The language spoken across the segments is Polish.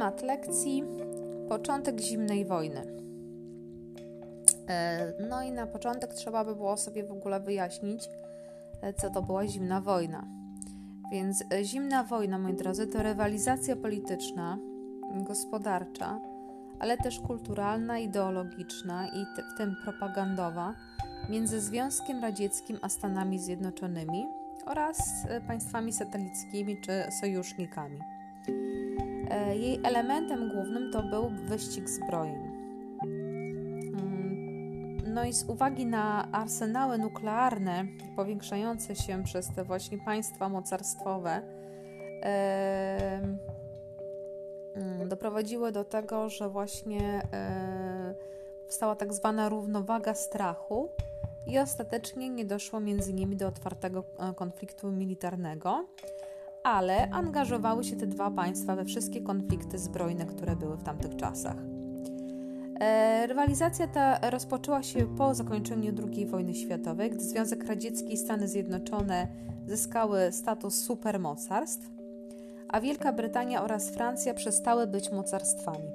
Temat lekcji: początek zimnej wojny. E, no i na początek trzeba by było sobie w ogóle wyjaśnić, e, co to była zimna wojna. Więc e, zimna wojna, moi drodzy, to rywalizacja polityczna, gospodarcza, ale też kulturalna, ideologiczna i w tym propagandowa między Związkiem Radzieckim a Stanami Zjednoczonymi oraz państwami satelickimi czy sojusznikami. E, jej elementem głównym to był wyścig zbrojeń. Mm, no i z uwagi na arsenały nuklearne powiększające się przez te właśnie państwa mocarstwowe, mm, doprowadziły do tego, że właśnie e, powstała tak zwana równowaga strachu i ostatecznie nie doszło między nimi do otwartego e, konfliktu militarnego ale angażowały się te dwa państwa we wszystkie konflikty zbrojne, które były w tamtych czasach. E, rywalizacja ta rozpoczęła się po zakończeniu II wojny światowej, gdy Związek Radziecki i Stany Zjednoczone zyskały status supermocarstw, a Wielka Brytania oraz Francja przestały być mocarstwami.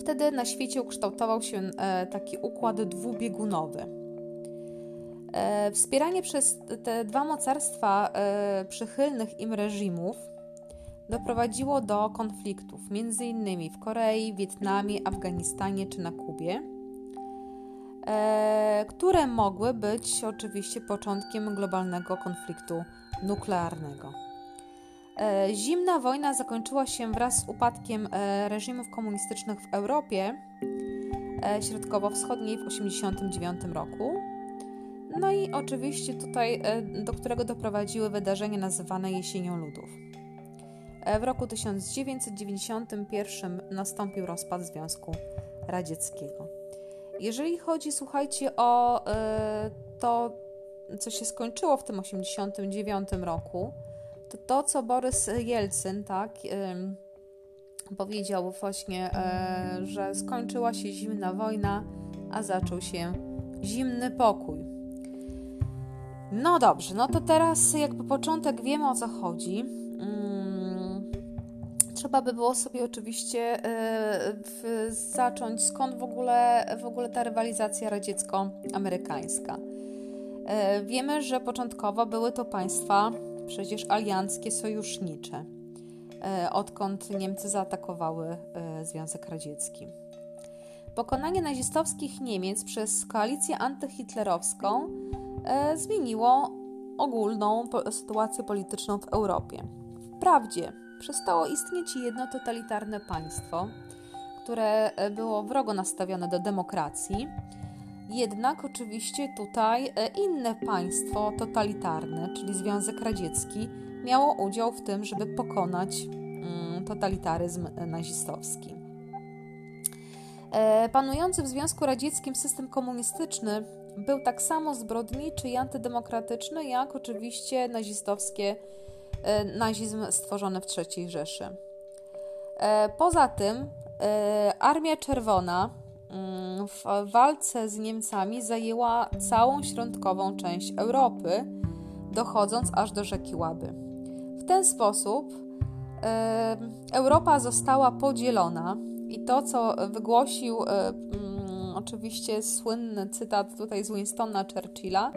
Wtedy na świecie ukształtował się e, taki układ dwubiegunowy – wspieranie przez te dwa mocarstwa e, przychylnych im reżimów doprowadziło do konfliktów, m.in. w Korei, Wietnamie, Afganistanie czy na Kubie, e, które mogły być oczywiście początkiem globalnego konfliktu nuklearnego. Zimna wojna zakończyła się wraz z upadkiem reżimów komunistycznych w Europie Środkowo-Wschodniej w 1989 roku no i oczywiście tutaj, e, do którego doprowadziły wydarzenia nazywane jesienią ludów. E, w roku 1991 nastąpił rozpad Związku Radzieckiego. Jeżeli chodzi, słuchajcie, o e, to, co się skończyło w tym 1989 roku, to to, co Borys Jelcyn, tak, powiedział właśnie, że skończyła się zimna wojna, a zaczął się zimny pokój. No dobrze, no to teraz jakby początek wiemy o co chodzi. Hmm, trzeba by było sobie oczywiście w, zacząć skąd w ogóle, w ogóle ta rywalizacja radziecko-amerykańska. Y, wiemy, że początkowo były to państwa przecież alianckie, sojusznicze, y, odkąd Niemcy zaatakowały Związek Radziecki. Pokonanie nazistowskich Niemiec przez koalicję antyhitlerowską E, zmieniło ogólną sytuację polityczną w Europie. Wprawdzie przestało istnieć jedno totalitarne państwo, które e, było wrogo nastawione do demokracji, jednak oczywiście tutaj e, inne państwo totalitarne, czyli Związek Radziecki, miało udział w tym, żeby pokonać mm, totalitaryzm nazistowski. Panujący w Związku Radzieckim system komunistyczny był tak samo zbrodniczy i antydemokratyczny, jak oczywiście nazistowskie, e, nazizm stworzony w III Rzeszy. E, poza tym e, Armia Czerwona mm, w walce z Niemcami zajęła całą środkową część Europy, dochodząc aż do rzeki Łaby. W ten sposób Europa została podzielona i to, co wygłosił oczywiście słynny cytat tutaj z Winstona Churchilla,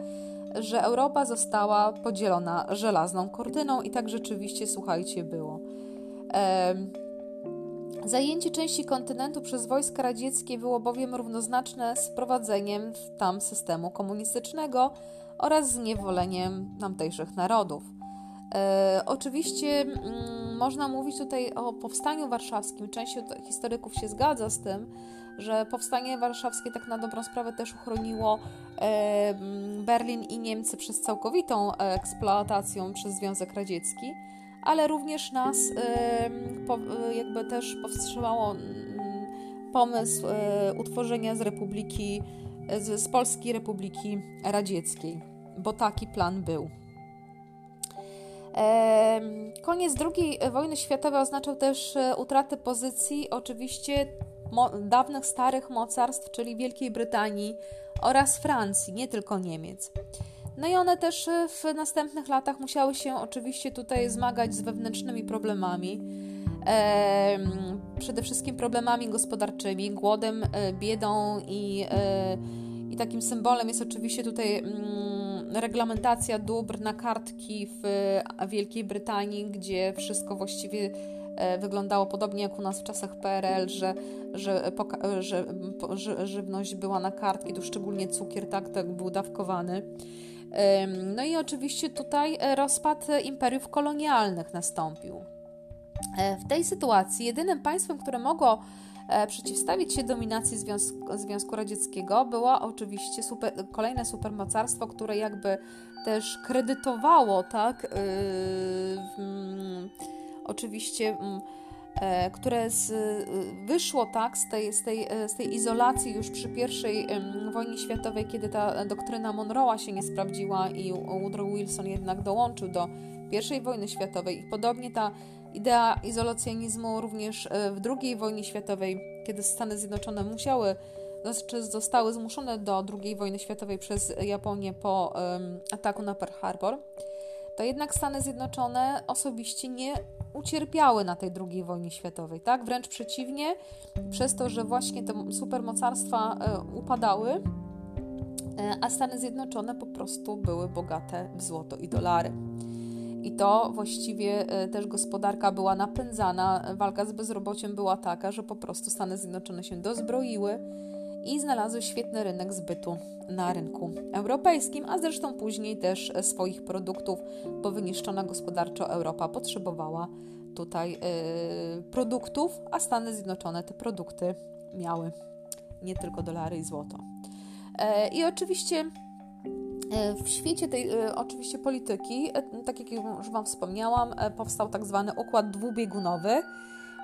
że Europa została podzielona żelazną kortyną i tak rzeczywiście, słuchajcie, było. Zajęcie części kontynentu przez wojska radzieckie było bowiem równoznaczne z wprowadzeniem tam systemu komunistycznego oraz zniewoleniem tamtejszych narodów. E, oczywiście mm, można mówić tutaj o powstaniu warszawskim. Część historyków się zgadza z tym, że powstanie warszawskie tak na dobrą sprawę też uchroniło e, Berlin i Niemcy przed całkowitą eksploatacją przez Związek Radziecki, ale również nas e, jakby też powstrzymało pomysł utworzenia z Republiki, z Republiki Radzieckiej, bo taki plan był. Koniec II wojny światowej oznaczał też utratę pozycji, oczywiście dawnych starych mocarstw, czyli Wielkiej Brytanii oraz Francji, nie tylko Niemiec. No i one też w następnych latach musiały się oczywiście tutaj zmagać z wewnętrznymi problemami. przede wszystkim problemami gospodarczymi, głodem, biedą i, i takim symbolem jest oczywiście tutaj mm, reglamentacja dóbr na kartki w Wielkiej Brytanii, gdzie wszystko właściwie E, wyglądało podobnie jak u nas w czasach PRL, że, że, że, że żywność była na kartki, tu szczególnie cukier tak, tak był dawkowany. No i oczywiście tutaj e, rozpad imperiów kolonialnych nastąpił. E, w tej sytuacji jedynym państwem, które mogło przeciwstawić się dominacji Związku, Związku Radzieckiego było oczywiście super, kolejne supermocarstwo, które jakby też kredytowało tak, yy, oczywiście, mm, e, które z, y, wyszło tak z tej, z, tej, e, z tej izolacji już przy pierwszej wojnie światowej, kiedy ta doktryna Monroe'a się nie sprawdziła i Woodrow Wilson jednak dołączył do pierwszej wojny światowej. I podobnie ta idea izolacjonizmu również e, w II wojnie światowej, kiedy Stany Zjednoczone musiały czy zostały zmuszone do II wojny światowej przez Japonię po um, ataku na Pearl Harbor, to jednak Stany Zjednoczone osobiście nie ucierpiały na tej II wojnie światowej, tak? Wręcz przeciwnie, przez to, że właśnie te supermocarstwa e, upadały, e, a Stany Zjednoczone po prostu były bogate w złoto i dolary. I to właściwie e, też gospodarka była napędzana, walka z bezrobociem była taka, że po prostu Stany Zjednoczone się dozbroiły i znalazły świetny rynek zbytu na rynku europejskim, a zresztą później też swoich produktów, bo wyniszczona gospodarczo Europa potrzebowała tutaj yy, produktów, a Stany Zjednoczone te produkty miały, nie tylko dolary i złoto. I oczywiście e, w świecie tej e, oczywiście polityki, tak jak już Wam wspomniałam, powstał tak zwany układ dwubiegunowy,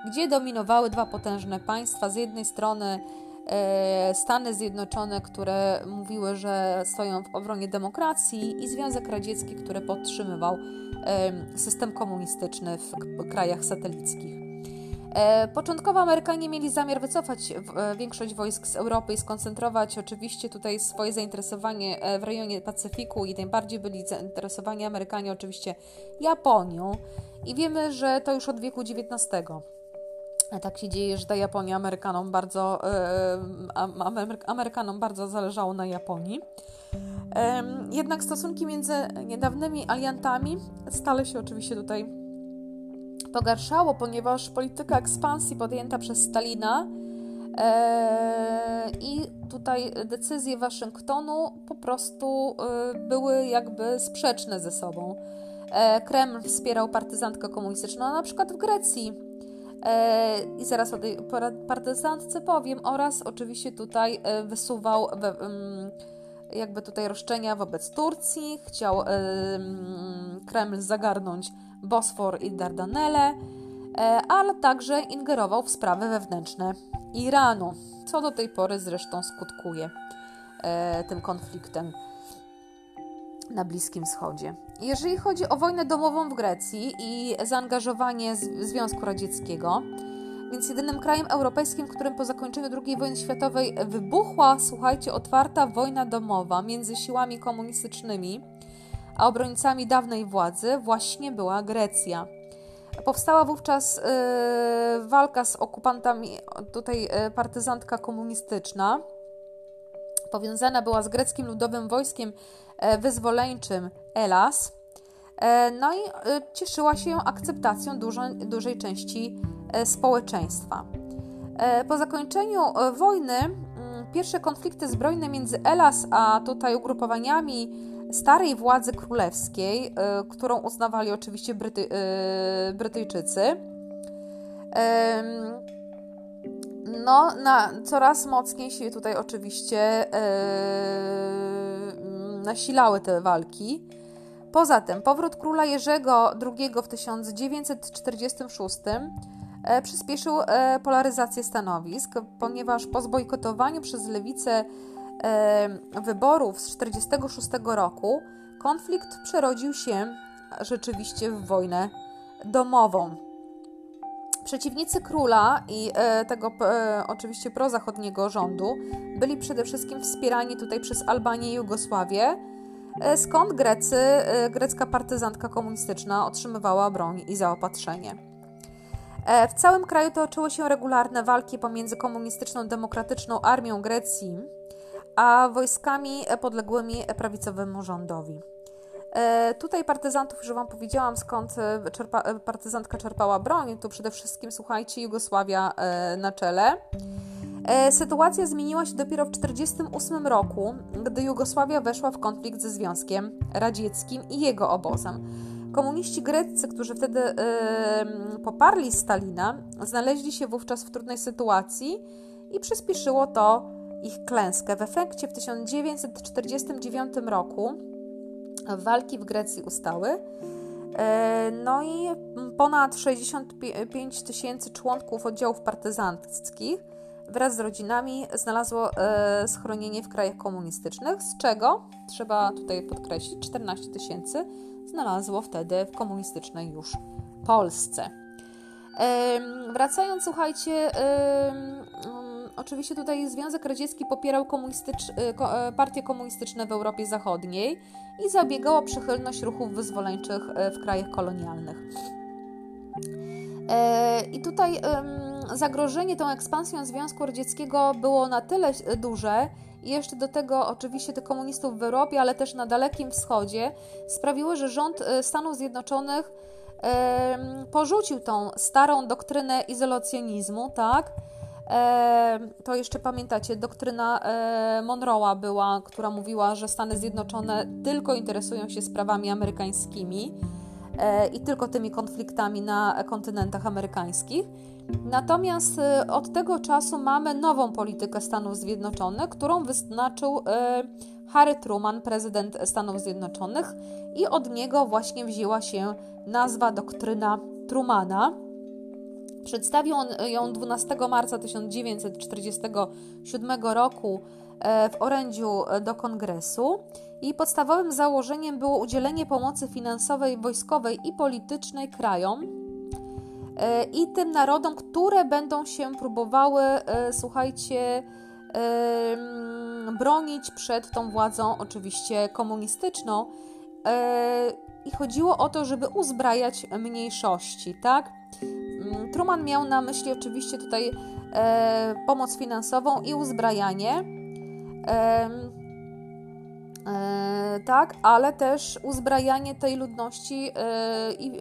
gdzie dominowały dwa potężne państwa. Z jednej strony E, Stany Zjednoczone, które mówiły, że stoją w obronie demokracji, i Związek Radziecki, który podtrzymywał system komunistyczny w krajach satelickich. E, początkowo Amerykanie mieli zamiar wycofać e, większość wojsk z Europy i skoncentrować oczywiście tutaj swoje zainteresowanie w rejonie Pacyfiku i najbardziej byli zainteresowani Amerykanie oczywiście Japonią. I wiemy, że to już od wieku XIX tak się dzieje, że ta Japonia Amerykanom bardzo, Amerykanom bardzo zależało na Japonii. Jednak stosunki między niedawnymi aliantami stale się oczywiście tutaj pogarszało, ponieważ polityka ekspansji podjęta przez Stalina e, i tutaj decyzje Waszyngtonu po prostu e, były jakby sprzeczne ze sobą. E, Kreml wspierał partyzantkę komunistyczną, na przykład w Grecji I zaraz o tej partyzantce powiem oraz oczywiście tutaj wysuwał jakby tutaj roszczenia wobec Turcji, chciał Kreml zagarnąć Bosfor i Dardanelle, e, ale także ingerował w sprawy wewnętrzne Iranu, co do tej pory zresztą skutkuje tym konfliktem na Bliskim Wschodzie. Jeżeli chodzi o wojnę domową w Grecji i zaangażowanie Związku Radzieckiego, więc jedynym krajem europejskim, w którym po zakończeniu II wojny światowej wybuchła, słuchajcie, otwarta wojna domowa między siłami komunistycznymi a obrońcami dawnej władzy, właśnie była Grecja. Powstała wówczas yy, walka z okupantami, tutaj yy, partyzantka komunistyczna, powiązana była z greckim ludowym wojskiem E, wyzwoleńczym Elas. E, no i e, cieszyła się akceptacją dużej, dużej części społeczeństwa. Po zakończeniu wojny mm, pierwsze konflikty zbrojne między Elas a tutaj ugrupowaniami starej władzy królewskiej, którą uznawali oczywiście Bryty, Brytyjczycy, no, na, coraz mocniej się tutaj oczywiście nasilały te walki. Poza tym powrót króla Jerzego II w 1946 e, przyspieszył e, polaryzację stanowisk, ponieważ po zbojkotowaniu przez lewicę wyborów z 1946 roku konflikt przerodził się rzeczywiście w wojnę domową. Przeciwnicy króla i e, tego e, oczywiście prozachodniego rządu byli przede wszystkim wspierani tutaj przez Albanię i Jugosławię, e, skąd Grecy, e, grecka partyzantka komunistyczna otrzymywała broń i zaopatrzenie. E, w całym kraju toczyły się regularne walki pomiędzy komunistyczną demokratyczną armią Grecji a wojskami podległymi prawicowemu rządowi. E, tutaj partyzantów, już Wam powiedziałam, skąd e, czerpa, partyzantka czerpała broń. Tu przede wszystkim, słuchajcie, Jugosławia na czele. Sytuacja zmieniła się dopiero w 1948 roku, gdy Jugosławia weszła w konflikt ze Związkiem Radzieckim i jego obozem. Komuniści greccy, którzy wtedy poparli Stalina, znaleźli się wówczas w trudnej sytuacji i przyspieszyło to ich klęskę. W efekcie w 1949 roku walki w Grecji ustały. E, no i ponad 65 tysięcy członków oddziałów partyzanckich wraz z rodzinami znalazło e, schronienie w krajach komunistycznych, z czego trzeba tutaj podkreślić 14 tysięcy znalazło wtedy w komunistycznej już Polsce. Wracając, słuchajcie, oczywiście tutaj Związek Radziecki popierał komunistycz, e, e, partie komunistyczne w Europie Zachodniej i zabiegał o przychylność ruchów wyzwoleńczych e, w krajach kolonialnych. I tutaj zagrożenie tą ekspansją Związku Radzieckiego było na tyle duże, i jeszcze do tego oczywiście tych komunistów w Europie, ale też na Dalekim Wschodzie, sprawiły, że rząd e, Stanów Zjednoczonych porzucił tą starą doktrynę izolacjonizmu, tak? To jeszcze pamiętacie, doktryna e, Monroe'a była, która mówiła, że Stany Zjednoczone tylko interesują się sprawami amerykańskimi e, i tylko tymi konfliktami na kontynentach amerykańskich. Natomiast od tego czasu mamy nową politykę Stanów Zjednoczonych, którą wyznaczył Harry Truman, prezydent Stanów Zjednoczonych, i od niego właśnie wzięła się nazwa doktryna Trumana. Przedstawił on ją 12 marca 1947 roku e, w orędziu do kongresu. Jej podstawowym założeniem było udzielenie pomocy finansowej, wojskowej i politycznej krajom, E, i tym narodom, które będą się próbowały, e, słuchajcie, bronić przed tą władzą, oczywiście komunistyczną. E, I chodziło o to, żeby uzbrajać mniejszości, tak? Mm, Truman miał na myśli oczywiście tutaj pomoc finansową i uzbrajanie. tak, ale też uzbrajanie tej ludności i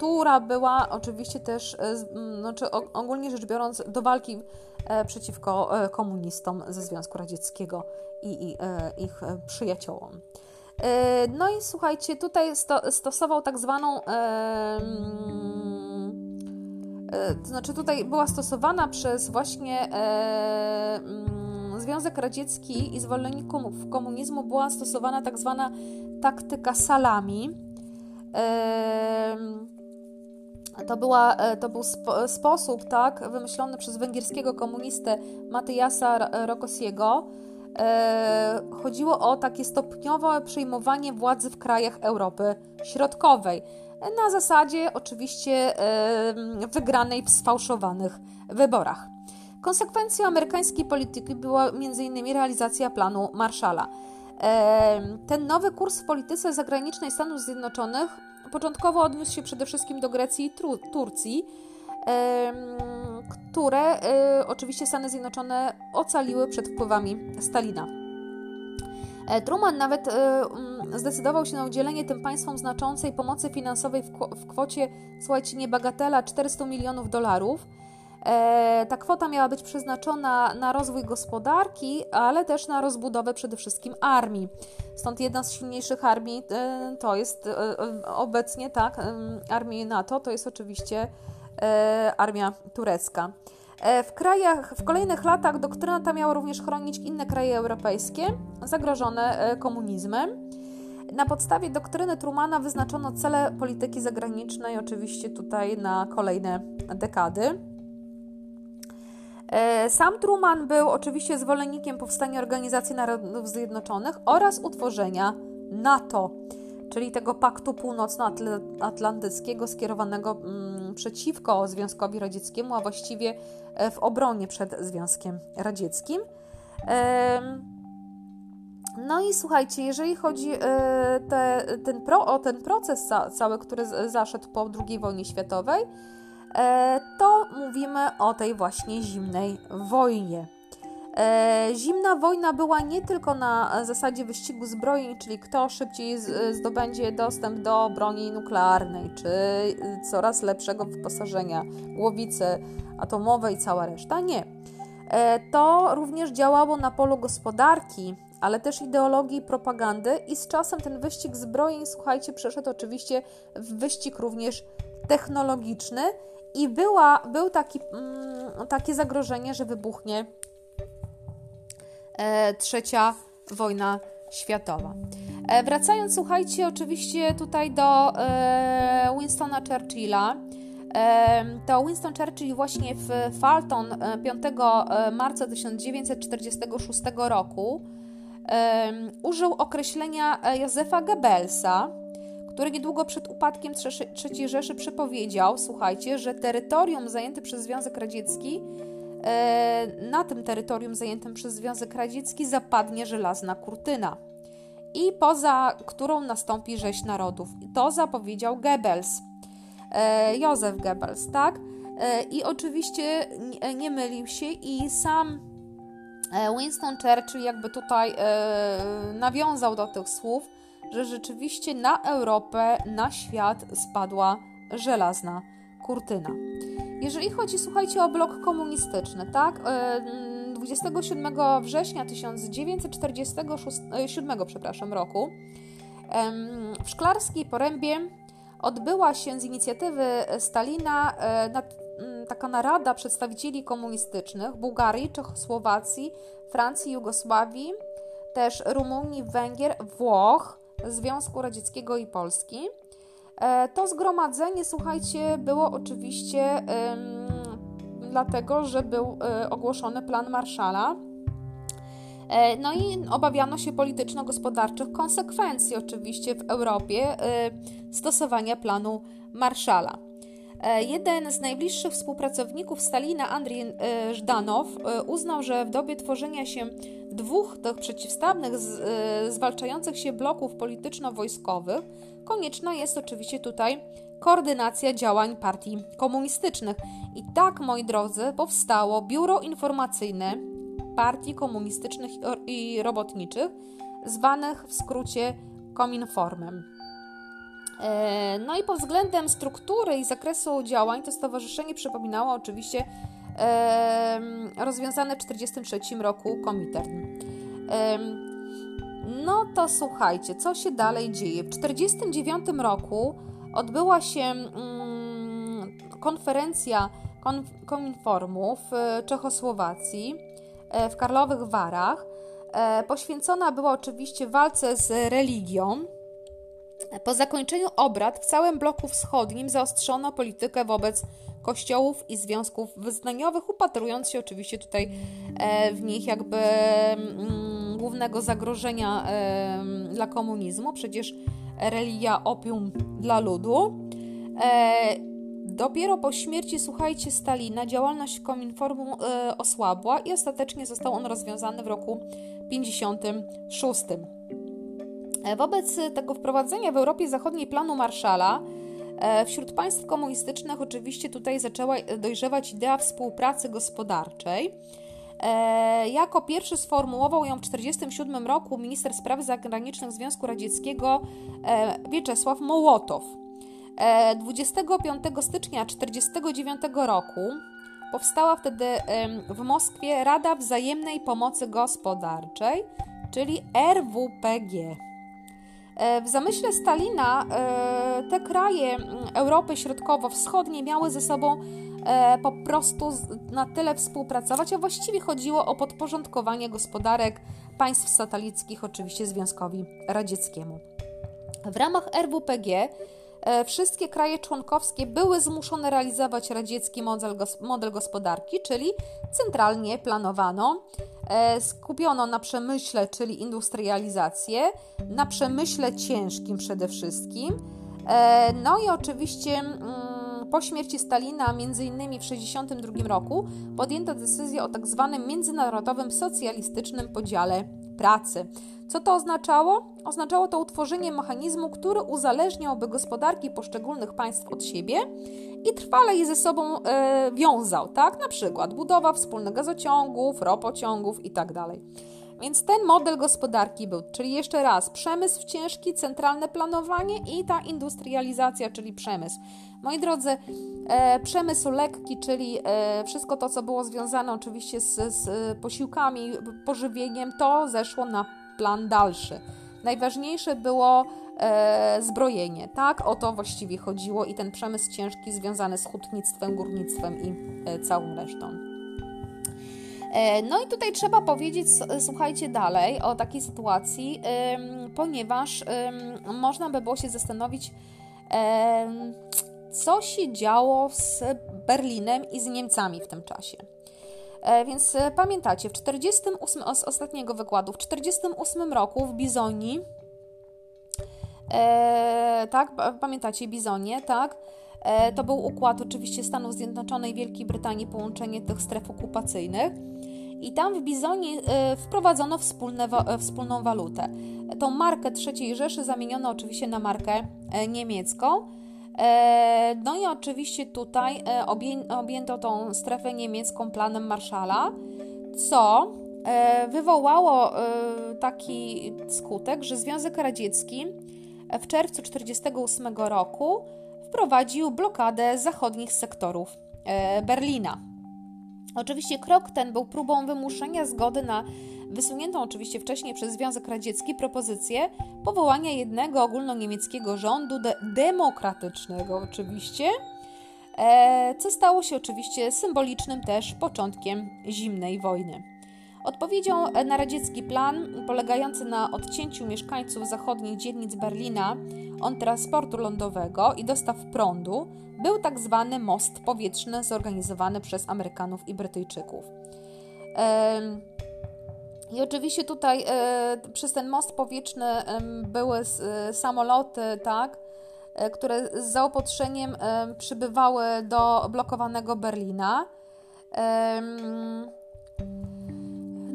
która była oczywiście też, e, znaczy ogólnie rzecz biorąc, do walki e, przeciwko e, komunistom ze Związku Radzieckiego i, i ich przyjaciołom. No i słuchajcie, tutaj sto, stosował tak zwaną, to znaczy tutaj była stosowana przez właśnie Związek Radziecki i zwolenników komunizmu była stosowana tak zwana taktyka salami. To, była, e, to był spo, sposób, tak, wymyślony przez węgierskiego komunistę Matyjasa Rokosiego. E, chodziło o takie stopniowe przejmowanie władzy w krajach Europy Środkowej. Na zasadzie oczywiście wygranej w sfałszowanych wyborach. Konsekwencją amerykańskiej polityki była m.in. realizacja planu Marshalla. E, ten nowy kurs w polityce zagranicznej Stanów Zjednoczonych Początkowo odniósł się przede wszystkim do Grecji i Turcji, które e, oczywiście Stany Zjednoczone ocaliły przed wpływami Stalina. E, Truman nawet e, mm, zdecydował się na udzielenie tym państwom znaczącej pomocy finansowej w kwocie, słuchajcie, niebagatela 400 milionów dolarów E, ta kwota miała być przeznaczona na rozwój gospodarki, ale też na rozbudowę przede wszystkim armii. Stąd jedna z silniejszych armii to jest obecnie tak, armii NATO, to jest oczywiście armia turecka. W krajach, w kolejnych latach doktryna ta miała również chronić inne kraje europejskie zagrożone komunizmem. Na podstawie doktryny Trumana wyznaczono cele polityki zagranicznej, oczywiście tutaj na kolejne dekady. E, sam Truman był oczywiście zwolennikiem powstania Organizacji Narodów Zjednoczonych oraz utworzenia NATO, czyli tego paktu północnoatlantyckiego skierowanego mm, przeciwko Związkowi Radzieckiemu, a właściwie e, w obronie przed Związkiem Radzieckim. No i słuchajcie, jeżeli chodzi e, te, ten pro, o ten proces cały, który zaszedł po II wojnie światowej, to mówimy o tej właśnie zimnej wojnie. Zimna wojna była nie tylko na zasadzie wyścigu zbrojeń, czyli kto szybciej zdobędzie dostęp do broni nuklearnej, czy coraz lepszego wyposażenia, głowicy atomowej i cała reszta. Nie. To również działało na polu gospodarki, ale też ideologii i propagandy, i z czasem ten wyścig zbrojeń, słuchajcie, przeszedł oczywiście w wyścig również technologiczny, i była, był taki, mm, takie zagrożenie, że wybuchnie e, trzecia wojna światowa. E, wracając, słuchajcie, oczywiście tutaj do e, Winstona Churchilla. E, to Winston Churchill właśnie w Falton 5 e, e, marca 1946 roku użył określenia Józefa Goebbelsa, który niedługo przed upadkiem III Rzeszy przepowiedział, słuchajcie, że terytorium zajęte przez Związek Radziecki, e, na tym terytorium zajętym przez Związek Radziecki zapadnie żelazna kurtyna i poza którą nastąpi rzeź narodów. To zapowiedział Goebbels, e, Józef Goebbels, tak? E, I oczywiście nie mylił się i sam Winston Churchill jakby tutaj nawiązał do tych słów, że rzeczywiście na Europę, na świat spadła żelazna kurtyna. Jeżeli chodzi, słuchajcie, o blok komunistyczny, tak? 27 e, września 1947 e, przepraszam, roku w Szklarskiej Porębie odbyła się z inicjatywy Stalina e, taka narada przedstawicieli komunistycznych Bułgarii, Czechosłowacji, Francji, Jugosławii, też Rumunii, Węgier, Włoch, Związku Radzieckiego i Polski. E, to zgromadzenie, słuchajcie, było oczywiście dlatego, że był e, ogłoszony plan Marszala. E, no i obawiano się polityczno-gospodarczych konsekwencji, oczywiście, w Europie stosowania planu Marszala. Jeden z najbliższych współpracowników Stalina, Andrzej Żdanow, uznał, że w dobie tworzenia się dwóch tych przeciwstawnych, zwalczających się bloków polityczno-wojskowych, konieczna jest oczywiście tutaj koordynacja działań partii komunistycznych. I tak, moi drodzy, powstało Biuro Informacyjne Partii Komunistycznych i Robotniczych, zwanych w skrócie Kominformem. E, no i pod względem struktury i zakresu działań to stowarzyszenie przypominało oczywiście rozwiązane w 1943 roku Komintern. No to słuchajcie, co się dalej dzieje? W 1949 roku odbyła się mm, konferencja Kominformu w Czechosłowacji, e, w Karlowych Warach. E, poświęcona była oczywiście walce z religią. Po zakończeniu obrad w całym bloku wschodnim zaostrzono politykę wobec kościołów i związków wyznaniowych, upatrując się oczywiście tutaj e, w nich jakby mm, głównego zagrożenia e, dla komunizmu. Przecież religia opium dla ludu. E, dopiero po śmierci, słuchajcie, Stalina działalność Kominformu osłabła i ostatecznie został on rozwiązany w roku 56. Wobec tego wprowadzenia w Europie Zachodniej planu Marszala E, wśród państw komunistycznych oczywiście tutaj zaczęła dojrzewać idea współpracy gospodarczej. E, jako pierwszy sformułował ją w 1947 roku minister spraw zagranicznych Związku Radzieckiego e, Wieczesław Mołotow. 25 stycznia 1949 roku powstała wtedy w Moskwie Rada Wzajemnej Pomocy Gospodarczej, czyli RWPG. E, w zamyśle Stalina e, te kraje Europy Środkowo-Wschodniej miały ze sobą e, po prostu na tyle współpracować, a właściwie chodziło o podporządkowanie gospodarek państw satelickich, oczywiście Związkowi Radzieckiemu. W ramach RWPG wszystkie kraje członkowskie były zmuszone realizować radziecki model, model gospodarki, czyli centralnie planowano skupiono na przemyśle, czyli industrializację, na przemyśle ciężkim przede wszystkim. E, no i oczywiście mm, po śmierci Stalina, między innymi w 1962 roku, podjęto decyzję o tak zwanym międzynarodowym socjalistycznym podziale pracy. Co to oznaczało? Oznaczało to utworzenie mechanizmu, który uzależniałby gospodarki poszczególnych państw od siebie i trwale je ze sobą e, wiązał, tak? Na przykład budowa wspólnych gazociągów, ropociągów itd. Tak Więc ten model gospodarki był, czyli jeszcze raz, przemysł ciężki, centralne planowanie i ta industrializacja, czyli przemysł. Moi drodzy, e, przemysł lekki, czyli e, wszystko to, co było związane oczywiście z, z posiłkami, pożywieniem, to zeszło na plan dalszy. Najważniejsze było zbrojenie, tak? O to właściwie chodziło i ten przemysł ciężki związany z hutnictwem, górnictwem i e, całą resztą. E, no i tutaj trzeba powiedzieć, słuchajcie dalej o takiej sytuacji, ponieważ można by było się zastanowić, co się działo z Berlinem i z Niemcami w tym czasie. E, więc e, pamiętacie, w 48, z ostatniego wykładu, w 48 roku w Bizonii, e, tak, pamiętacie Bizonie, tak, e, to był układ oczywiście Stanów Zjednoczonych i Wielkiej Brytanii, połączenie tych stref okupacyjnych. I tam w Bizonii e, wprowadzono wspólne, e, wspólną walutę. Tą markę III Rzeszy zamieniono oczywiście na markę niemiecką. E, no i oczywiście tutaj e, objęto tą strefę niemiecką planem Marszala, co e, wywołało taki skutek, że Związek Radziecki w czerwcu 1948 roku wprowadził blokadę zachodnich sektorów Berlina. Oczywiście krok ten był próbą wymuszenia zgody na wysuniętą oczywiście wcześniej przez Związek Radziecki propozycję powołania jednego ogólnoniemieckiego rządu de demokratycznego oczywiście, e, co stało się oczywiście symbolicznym też początkiem zimnej wojny. Odpowiedzią na radziecki plan, polegający na odcięciu mieszkańców zachodnich dzielnic Berlina od transportu lądowego i dostaw prądu, był tak zwany most powietrzny zorganizowany przez Amerykanów i Brytyjczyków. I oczywiście tutaj e, przez ten most powietrzny były e, samoloty, tak, e, które z zaopatrzeniem przybywały do blokowanego Berlina.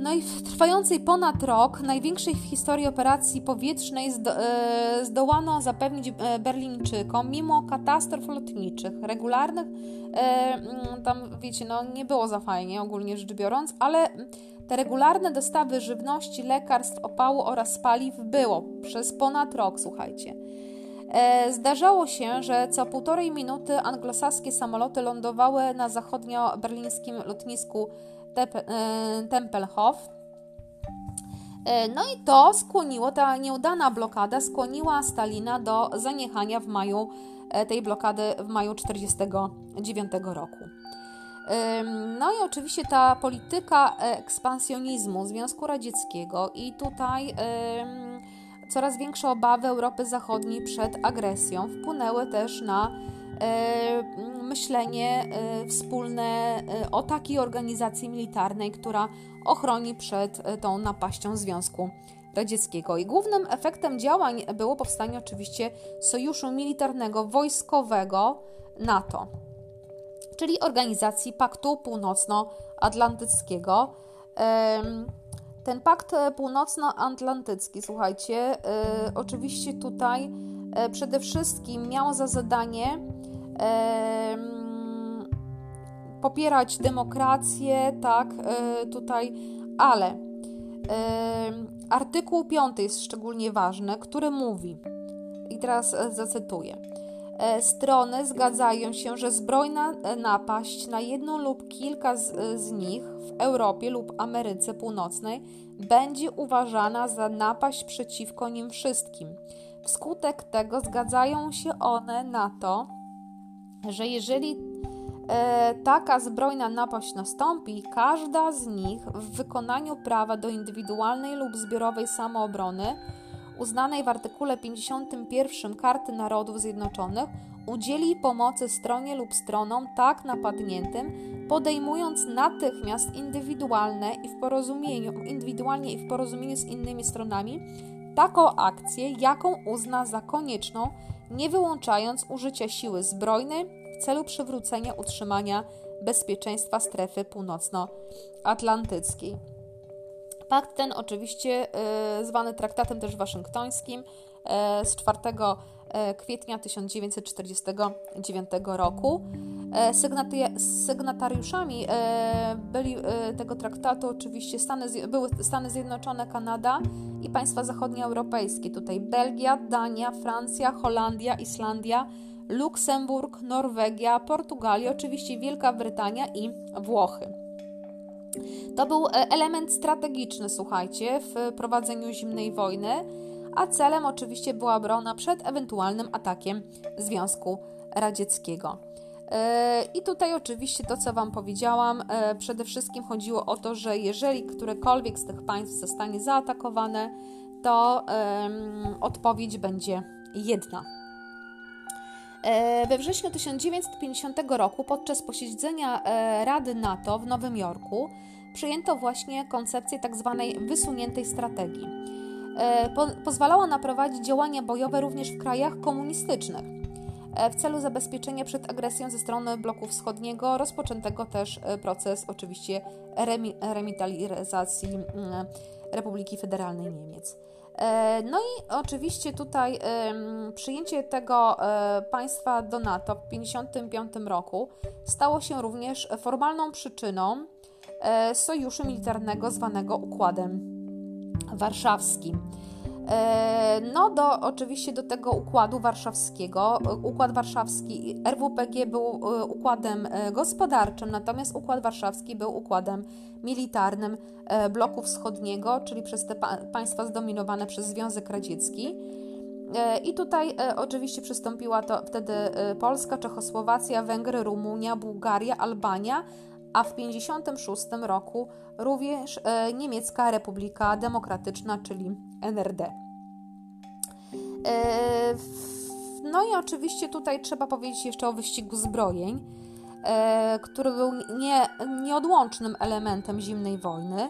No i w trwającej ponad rok, największej w historii operacji powietrznej zdo, e, zdołano zapewnić e, Berlińczykom, mimo katastrof lotniczych, regularnych, e, mm, tam wiecie, no nie było za fajnie ogólnie rzecz biorąc, ale te regularne dostawy żywności, lekarstw, opału oraz paliw było przez ponad rok, słuchajcie. Zdarzało się, że co półtorej minuty anglosaskie samoloty lądowały na zachodnio-berlińskim lotnisku Tempelhof. E, no i to skłoniło, ta nieudana blokada skłoniła Stalina do zaniechania w maju e, tej blokady w maju 1949 roku. No i oczywiście ta polityka ekspansjonizmu Związku Radzieckiego i tutaj coraz większe obawy Europy Zachodniej przed agresją wpłynęły też na E, myślenie e, wspólne e, o takiej organizacji militarnej, która ochroni przed tą napaścią Związku Radzieckiego. I głównym efektem działań było powstanie oczywiście sojuszu militarnego, wojskowego NATO, czyli organizacji Paktu Północnoatlantyckiego. Ten pakt północnoatlantycki, słuchajcie, oczywiście tutaj przede wszystkim miał za zadanie popierać demokrację, tak, e, tutaj, ale artykuł 5 jest szczególnie ważny, który mówi, i teraz e, zacytuję. E, strony zgadzają się, że zbrojna napaść na jedną lub kilka z, z nich w Europie lub Ameryce Północnej będzie uważana za napaść przeciwko nim wszystkim. Wskutek tego zgadzają się one na to, że jeżeli e, taka zbrojna napaść nastąpi, każda z nich w wykonaniu prawa do indywidualnej lub zbiorowej samoobrony, uznanej w artykule 51 Karty Narodów Zjednoczonych, udzieli pomocy stronie lub stronom tak napadniętym, podejmując natychmiast indywidualne i w porozumieniu, indywidualnie i w porozumieniu z innymi stronami taką akcję, jaką uzna za konieczną nie wyłączając użycia siły zbrojnej w celu przywrócenia utrzymania bezpieczeństwa strefy północnoatlantyckiej. Pakt ten oczywiście zwany traktatem też waszyngtońskim z 4 kwietnia 1949 roku. Sygnatariuszami byli tego traktatu oczywiście Stany, były Stany Zjednoczone, Kanada i państwa zachodnioeuropejskie. Tutaj Belgia, Dania, Francja, Holandia, Islandia, Luksemburg, Norwegia, Portugalia, oczywiście Wielka Brytania i Włochy. To był e, element strategiczny, słuchajcie, w prowadzeniu zimnej wojny, a celem oczywiście była obrona przed ewentualnym atakiem Związku Radzieckiego. E, I tutaj oczywiście to, co Wam powiedziałam, e, przede wszystkim chodziło o to, że jeżeli którekolwiek z tych państw zostanie zaatakowane, to odpowiedź będzie jedna. E, we wrześniu 1950 roku podczas posiedzenia Rady NATO w Nowym Jorku przyjęto właśnie koncepcję tzw. Tak wysuniętej strategii. E, po, pozwalała ona prowadzić działania bojowe również w krajach komunistycznych. W celu zabezpieczenia przed agresją ze strony bloku wschodniego rozpoczętego też proces oczywiście remilitaryzacji mm, Republiki Federalnej Niemiec. E, no i oczywiście tutaj przyjęcie tego e, państwa do NATO w 1955 roku stało się również formalną przyczyną e, sojuszu militarnego zwanego Układem Warszawskim. E, no, do, oczywiście do tego układu warszawskiego. Układ warszawski RWPG był e, układem e, gospodarczym, natomiast Układ Warszawski był układem militarnym bloku wschodniego, czyli przez te państwa zdominowane przez Związek Radziecki. I tutaj oczywiście przystąpiła to wtedy Polska, Czechosłowacja, Węgry, Rumunia, Bułgaria, Albania, a w 1956 roku również Niemiecka Republika Demokratyczna, czyli NRD. E, no i oczywiście tutaj trzeba powiedzieć jeszcze o wyścigu zbrojeń, e, który był nie, nieodłącznym elementem zimnej wojny.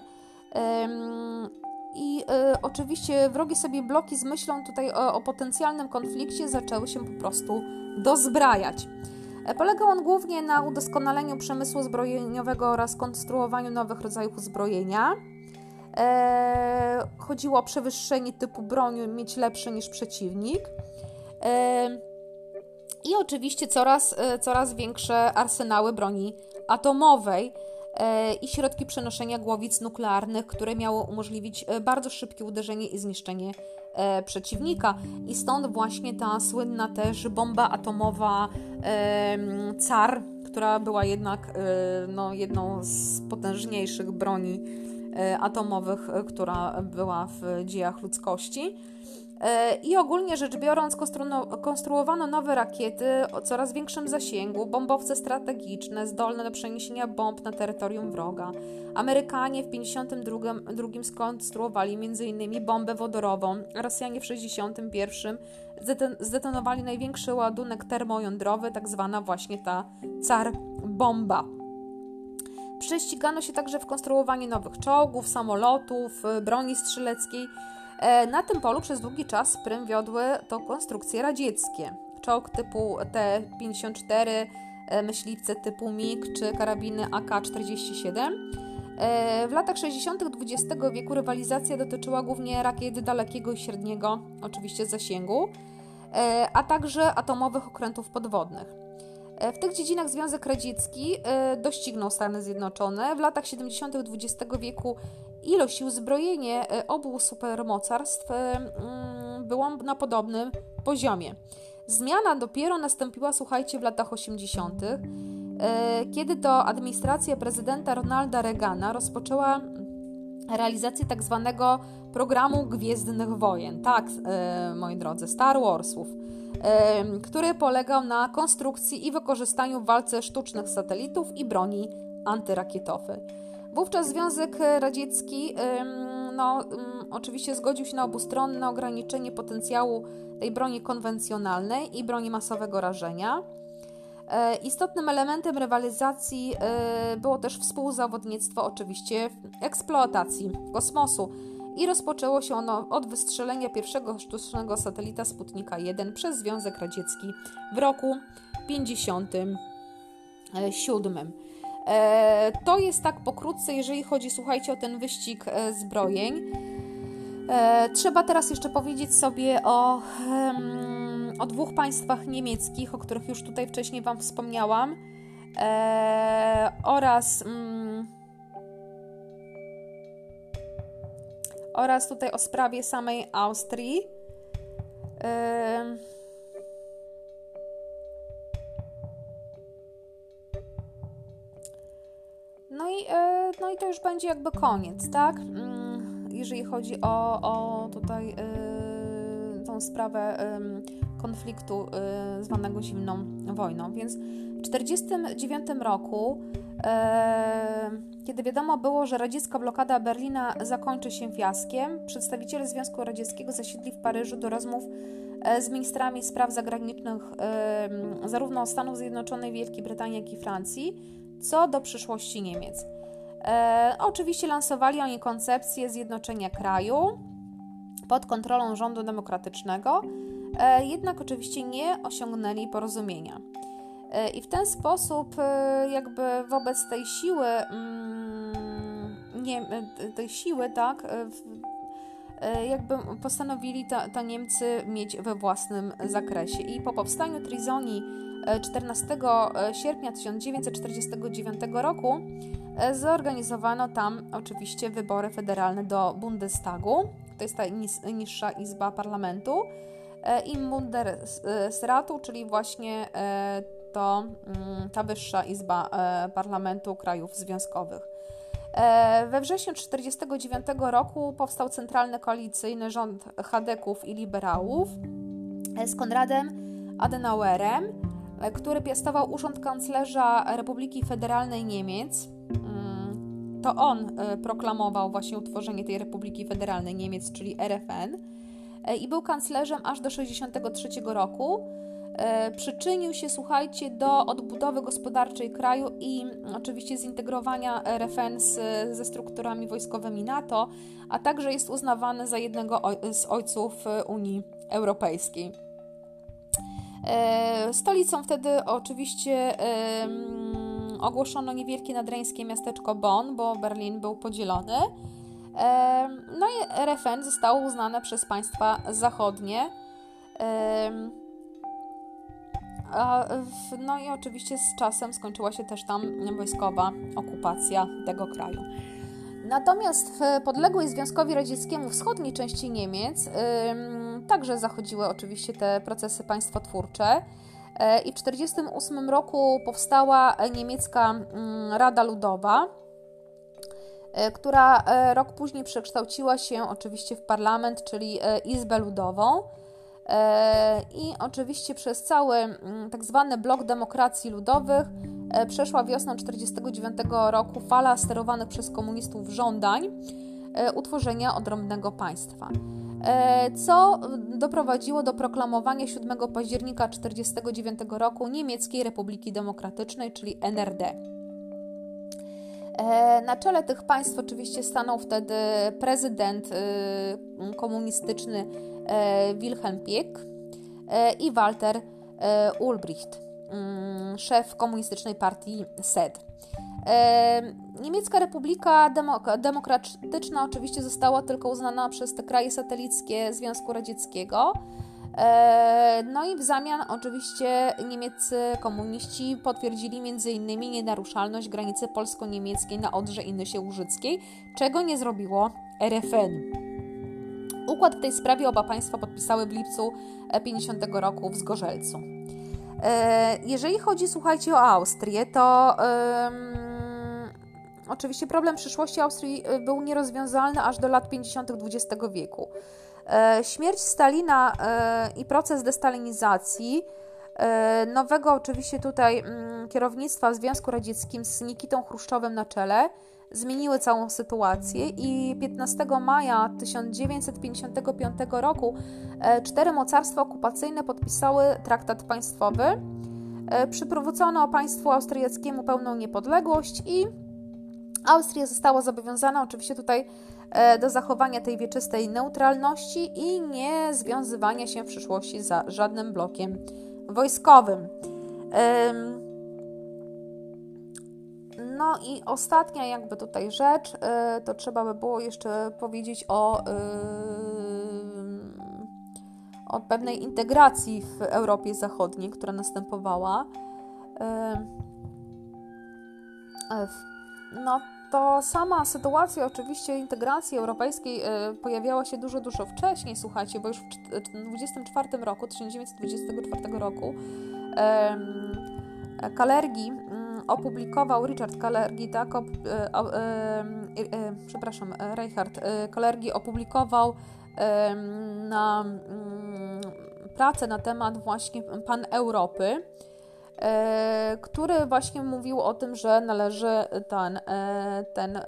I e, oczywiście wrogie sobie bloki z myślą tutaj o, o potencjalnym konflikcie zaczęły się po prostu dozbrajać. Polegał on głównie na udoskonaleniu przemysłu zbrojeniowego oraz konstruowaniu nowych rodzajów uzbrojenia. E, chodziło o przewyższenie typu broni, mieć lepsze niż przeciwnik. E, I oczywiście coraz, e, coraz większe arsenały broni atomowej e, i środki przenoszenia głowic nuklearnych, które miało umożliwić e, bardzo szybkie uderzenie i zniszczenie e, przeciwnika. I stąd właśnie ta słynna też bomba atomowa CAR, która była jednak no, jedną z potężniejszych broni E, atomowych, e, która była w dziejach ludzkości. E, I ogólnie rzecz biorąc, konstruowano nowe rakiety o coraz większym zasięgu, bombowce strategiczne, zdolne do przeniesienia bomb na terytorium wroga. Amerykanie w 1952 skonstruowali m.in. bombę wodorową, Rosjanie w 1961 zdetonowali największy ładunek termojądrowy, tak zwana właśnie ta car bomba. Prześcigano się także w konstruowaniu nowych czołgów, samolotów, y, broni strzeleckiej. E, na tym polu przez długi czas prym wiodły to konstrukcje radzieckie. Czołg typu T-54, e, myśliwce typu MiG czy karabiny AK-47. E, w latach 60. XX wieku rywalizacja dotyczyła głównie rakiet dalekiego i średniego, oczywiście zasięgu, a także atomowych okrętów podwodnych. E, w tych dziedzinach Związek Radziecki e, doścignął Stany Zjednoczone. W latach 70. XX wieku ilość i uzbrojenie e, obu supermocarstw mm, było na podobnym poziomie. Zmiana dopiero nastąpiła, słuchajcie, w latach 80., kiedy to administracja prezydenta Ronalda Reagana rozpoczęła realizację tak zwanego programu Gwiezdnych Wojen. Tak, moi drodzy, Star Warsów który polegał na konstrukcji i wykorzystaniu w walce sztucznych satelitów i broni antyrakietowej. Wówczas Związek Radziecki no, oczywiście zgodził się na obustronne ograniczenie potencjału tej broni konwencjonalnej i broni masowego rażenia. E, istotnym elementem rywalizacji e, było też współzawodnictwo, oczywiście, w eksploatacji kosmosu i rozpoczęło się ono od wystrzelenia pierwszego sztucznego satelita Sputnika 1 przez Związek Radziecki w roku 1957. E, to jest tak pokrótce, jeżeli chodzi, słuchajcie, o ten wyścig e, zbrojeń. E, trzeba teraz jeszcze powiedzieć sobie o, o dwóch państwach niemieckich, o których już tutaj wcześniej Wam wspomniałam, oraz oraz tutaj o sprawie samej Austrii. No i, e, no i to już będzie jakby koniec, tak? Jeżeli chodzi o, o tutaj e, tą sprawę konfliktu e, zwanego zimną wojną. Więc w 1949 roku, kiedy wiadomo było, że radziecka blokada Berlina zakończy się fiaskiem, przedstawiciele Związku Radzieckiego zasiedli w Paryżu do rozmów z ministrami spraw zagranicznych zarówno Stanów Zjednoczonych, Wielkiej Brytanii, jak i Francji co do przyszłości Niemiec. E, oczywiście lansowali oni koncepcję zjednoczenia kraju pod kontrolą rządu demokratycznego, e, jednak oczywiście nie osiągnęli porozumienia. E, I w ten sposób, e, jakby wobec tej siły, mm, nie, e, tej siły, tak, e, jakby postanowili ta, ta Niemcy mieć we własnym zakresie. I po powstaniu Trizonii 14 e, sierpnia 1949 roku e, zorganizowano tam oczywiście wybory federalne do Bundestagu, to jest ta niższa izba parlamentu, e, i Bundesratu, czyli właśnie to mm, ta wyższa izba parlamentu krajów związkowych. We wrześniu 1949 roku powstał centralny koalicyjny rząd Chadeków i liberałów z Konradem Adenauerem, E, który piastował urząd kanclerza Republiki Federalnej Niemiec. Mm, to on e, proklamował właśnie utworzenie tej Republiki Federalnej Niemiec, czyli RFN, e, i był kanclerzem aż do 1963 roku. Przyczynił się, słuchajcie, do odbudowy gospodarczej kraju i oczywiście zintegrowania RFN z, ze strukturami wojskowymi NATO, a także jest uznawany za jednego z ojców Unii Europejskiej. E, stolicą wtedy oczywiście ogłoszono niewielkie nadreńskie miasteczko Bonn, bo Berlin był podzielony. No i RFN zostało uznane przez państwa zachodnie. No i oczywiście z czasem skończyła się też tam wojskowa okupacja tego kraju. Natomiast w podległej Związkowi Radzieckiemu wschodniej części Niemiec także zachodziły oczywiście te procesy państwotwórcze. E, I w 1948 roku powstała niemiecka mm, Rada Ludowa, która e, rok później przekształciła się oczywiście w parlament, czyli Izbę Ludową. I oczywiście przez cały tak zwany blok demokracji ludowych przeszła wiosną 1949 roku fala sterowanych przez komunistów żądań utworzenia odrębnego państwa. E, co doprowadziło do proklamowania 7 października 1949 roku Niemieckiej Republiki Demokratycznej, czyli NRD. E, na czele tych państw oczywiście stanął wtedy prezydent y, komunistyczny e, Wilhelm Pieck i Walter Ulbricht, mm, szef komunistycznej partii SED. Niemiecka Republika Demok Demokratyczna oczywiście została tylko uznana przez te kraje satelickie Związku Radzieckiego. No i w zamian oczywiście niemieccy komuniści potwierdzili m.in. nienaruszalność granicy polsko-niemieckiej na Odrze i Nysie Łużyckiej, czego nie zrobiło RFN. Układ w tej sprawie oba państwa podpisały w lipcu 50 roku w Zgorzelcu. Jeżeli chodzi, słuchajcie, o Austrię, to Oczywiście problem przyszłości Austrii był nierozwiązalny aż do lat 50. XX wieku. E, śmierć Stalina e, i proces destalinizacji e, nowego oczywiście tutaj mm, kierownictwa w Związku Radzieckim z Nikitą Chruszczowem na czele zmieniły całą sytuację i 15 maja 1955 roku cztery mocarstwa okupacyjne podpisały traktat państwowy. Przywrócono państwu austriackiemu pełną niepodległość i Austria została zobowiązana oczywiście tutaj do zachowania tej wieczystej neutralności i nie związywania się w przyszłości za żadnym blokiem wojskowym. No i ostatnia jakby tutaj rzecz, to trzeba by było jeszcze powiedzieć o, o pewnej integracji w Europie Zachodniej, która następowała. No to sama sytuacja oczywiście integracji europejskiej e, pojawiała się dużo, dużo wcześniej, słuchajcie, bo już w 1924 roku, 1924 roku Kalergi mm, opublikował, Richard Kalergi, tak, op, e, e, przepraszam, Reinhard Kalergi opublikował na mm, pracę na temat właśnie pan Europy, który właśnie mówił o tym, że należy ten, e, ten e,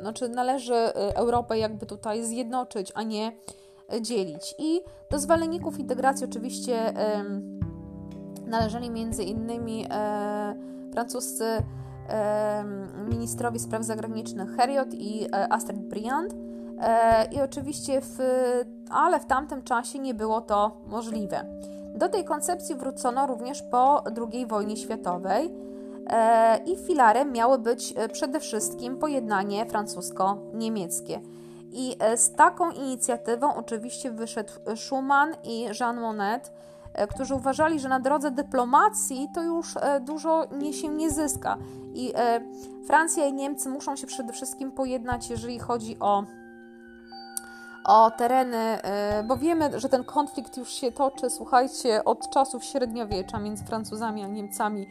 znaczy należy Europę jakby tutaj zjednoczyć, a nie dzielić. I do zwolenników integracji oczywiście należeli między innymi francuscy ministrowie spraw zagranicznych Heriot i Astrid Briand. I oczywiście, w, ale w tamtym czasie nie było to możliwe. Do tej koncepcji wrócono również po II wojnie światowej e, i filarem miało być e, przede wszystkim pojednanie francusko-niemieckie. I e, z taką inicjatywą oczywiście wyszedł Schumann i Jean Monnet, którzy uważali, że na drodze dyplomacji to już dużo nie się nie zyska. I Francja i Niemcy muszą się przede wszystkim pojednać, jeżeli chodzi o o tereny, y, bo wiemy, że ten konflikt już się toczy, słuchajcie, od czasów średniowiecza między Francuzami a Niemcami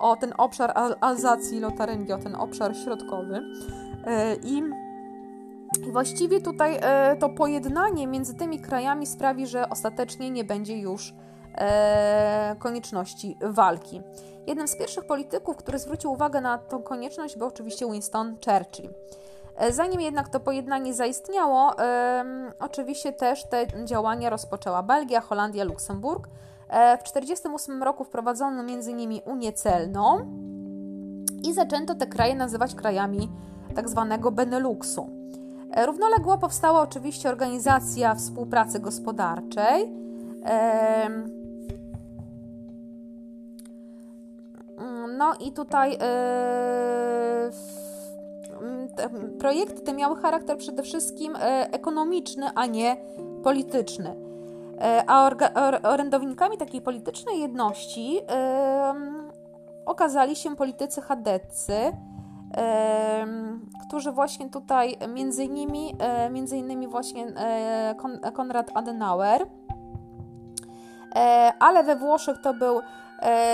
o ten obszar Alzacji i Lotaryngii, o ten obszar środkowy. Y, I właściwie tutaj y, to pojednanie między tymi krajami sprawi, że ostatecznie nie będzie już konieczności walki. Jednym z pierwszych polityków, który zwrócił uwagę na tą konieczność, był oczywiście Winston Churchill. E, zanim jednak to pojednanie zaistniało, oczywiście też te działania rozpoczęła Belgia, Holandia, Luksemburg. E, w 1948 roku wprowadzono między nimi Unię Celną i zaczęto te kraje nazywać krajami tak zwanego Beneluxu. E, równoległo powstała oczywiście Organizacja Współpracy Gospodarczej. No i tutaj projekty te miały charakter przede wszystkim e, ekonomiczny, a nie polityczny. E, a orędownikami takiej politycznej jedności okazali się politycy chadeccy, którzy właśnie tutaj między innymi, e, między innymi właśnie Konrad Adenauer, ale we Włoszech to był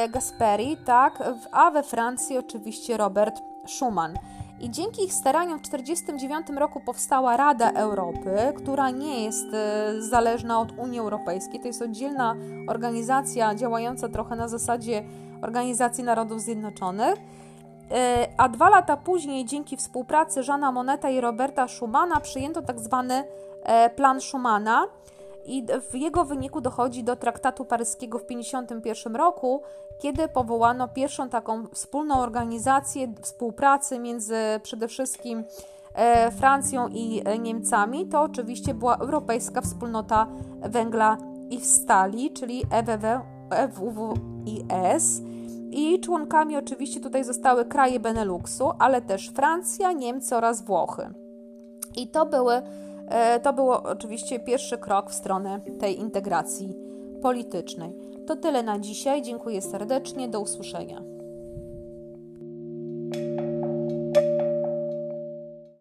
Gasperi, tak, a we Francji oczywiście Robert Schuman. I dzięki ich staraniom w 1949 roku powstała Rada Europy, która nie jest e, zależna od Unii Europejskiej. To jest oddzielna organizacja działająca trochę na zasadzie Organizacji Narodów Zjednoczonych. E, a dwa lata później, dzięki współpracy Żana Moneta i Roberta Schumana, przyjęto tak zwany e, plan Schumana i w jego wyniku dochodzi do traktatu paryskiego w 1951 roku, kiedy powołano pierwszą taką wspólną organizację współpracy między przede wszystkim e, Francją i e, Niemcami. To oczywiście była Europejska Wspólnota Węgla i Stali, czyli EWWIS. I członkami oczywiście tutaj zostały kraje Beneluxu, ale też Francja, Niemcy oraz Włochy. I to były E, to był oczywiście pierwszy krok w stronę tej integracji politycznej. To tyle na dzisiaj. Dziękuję serdecznie. Do usłyszenia.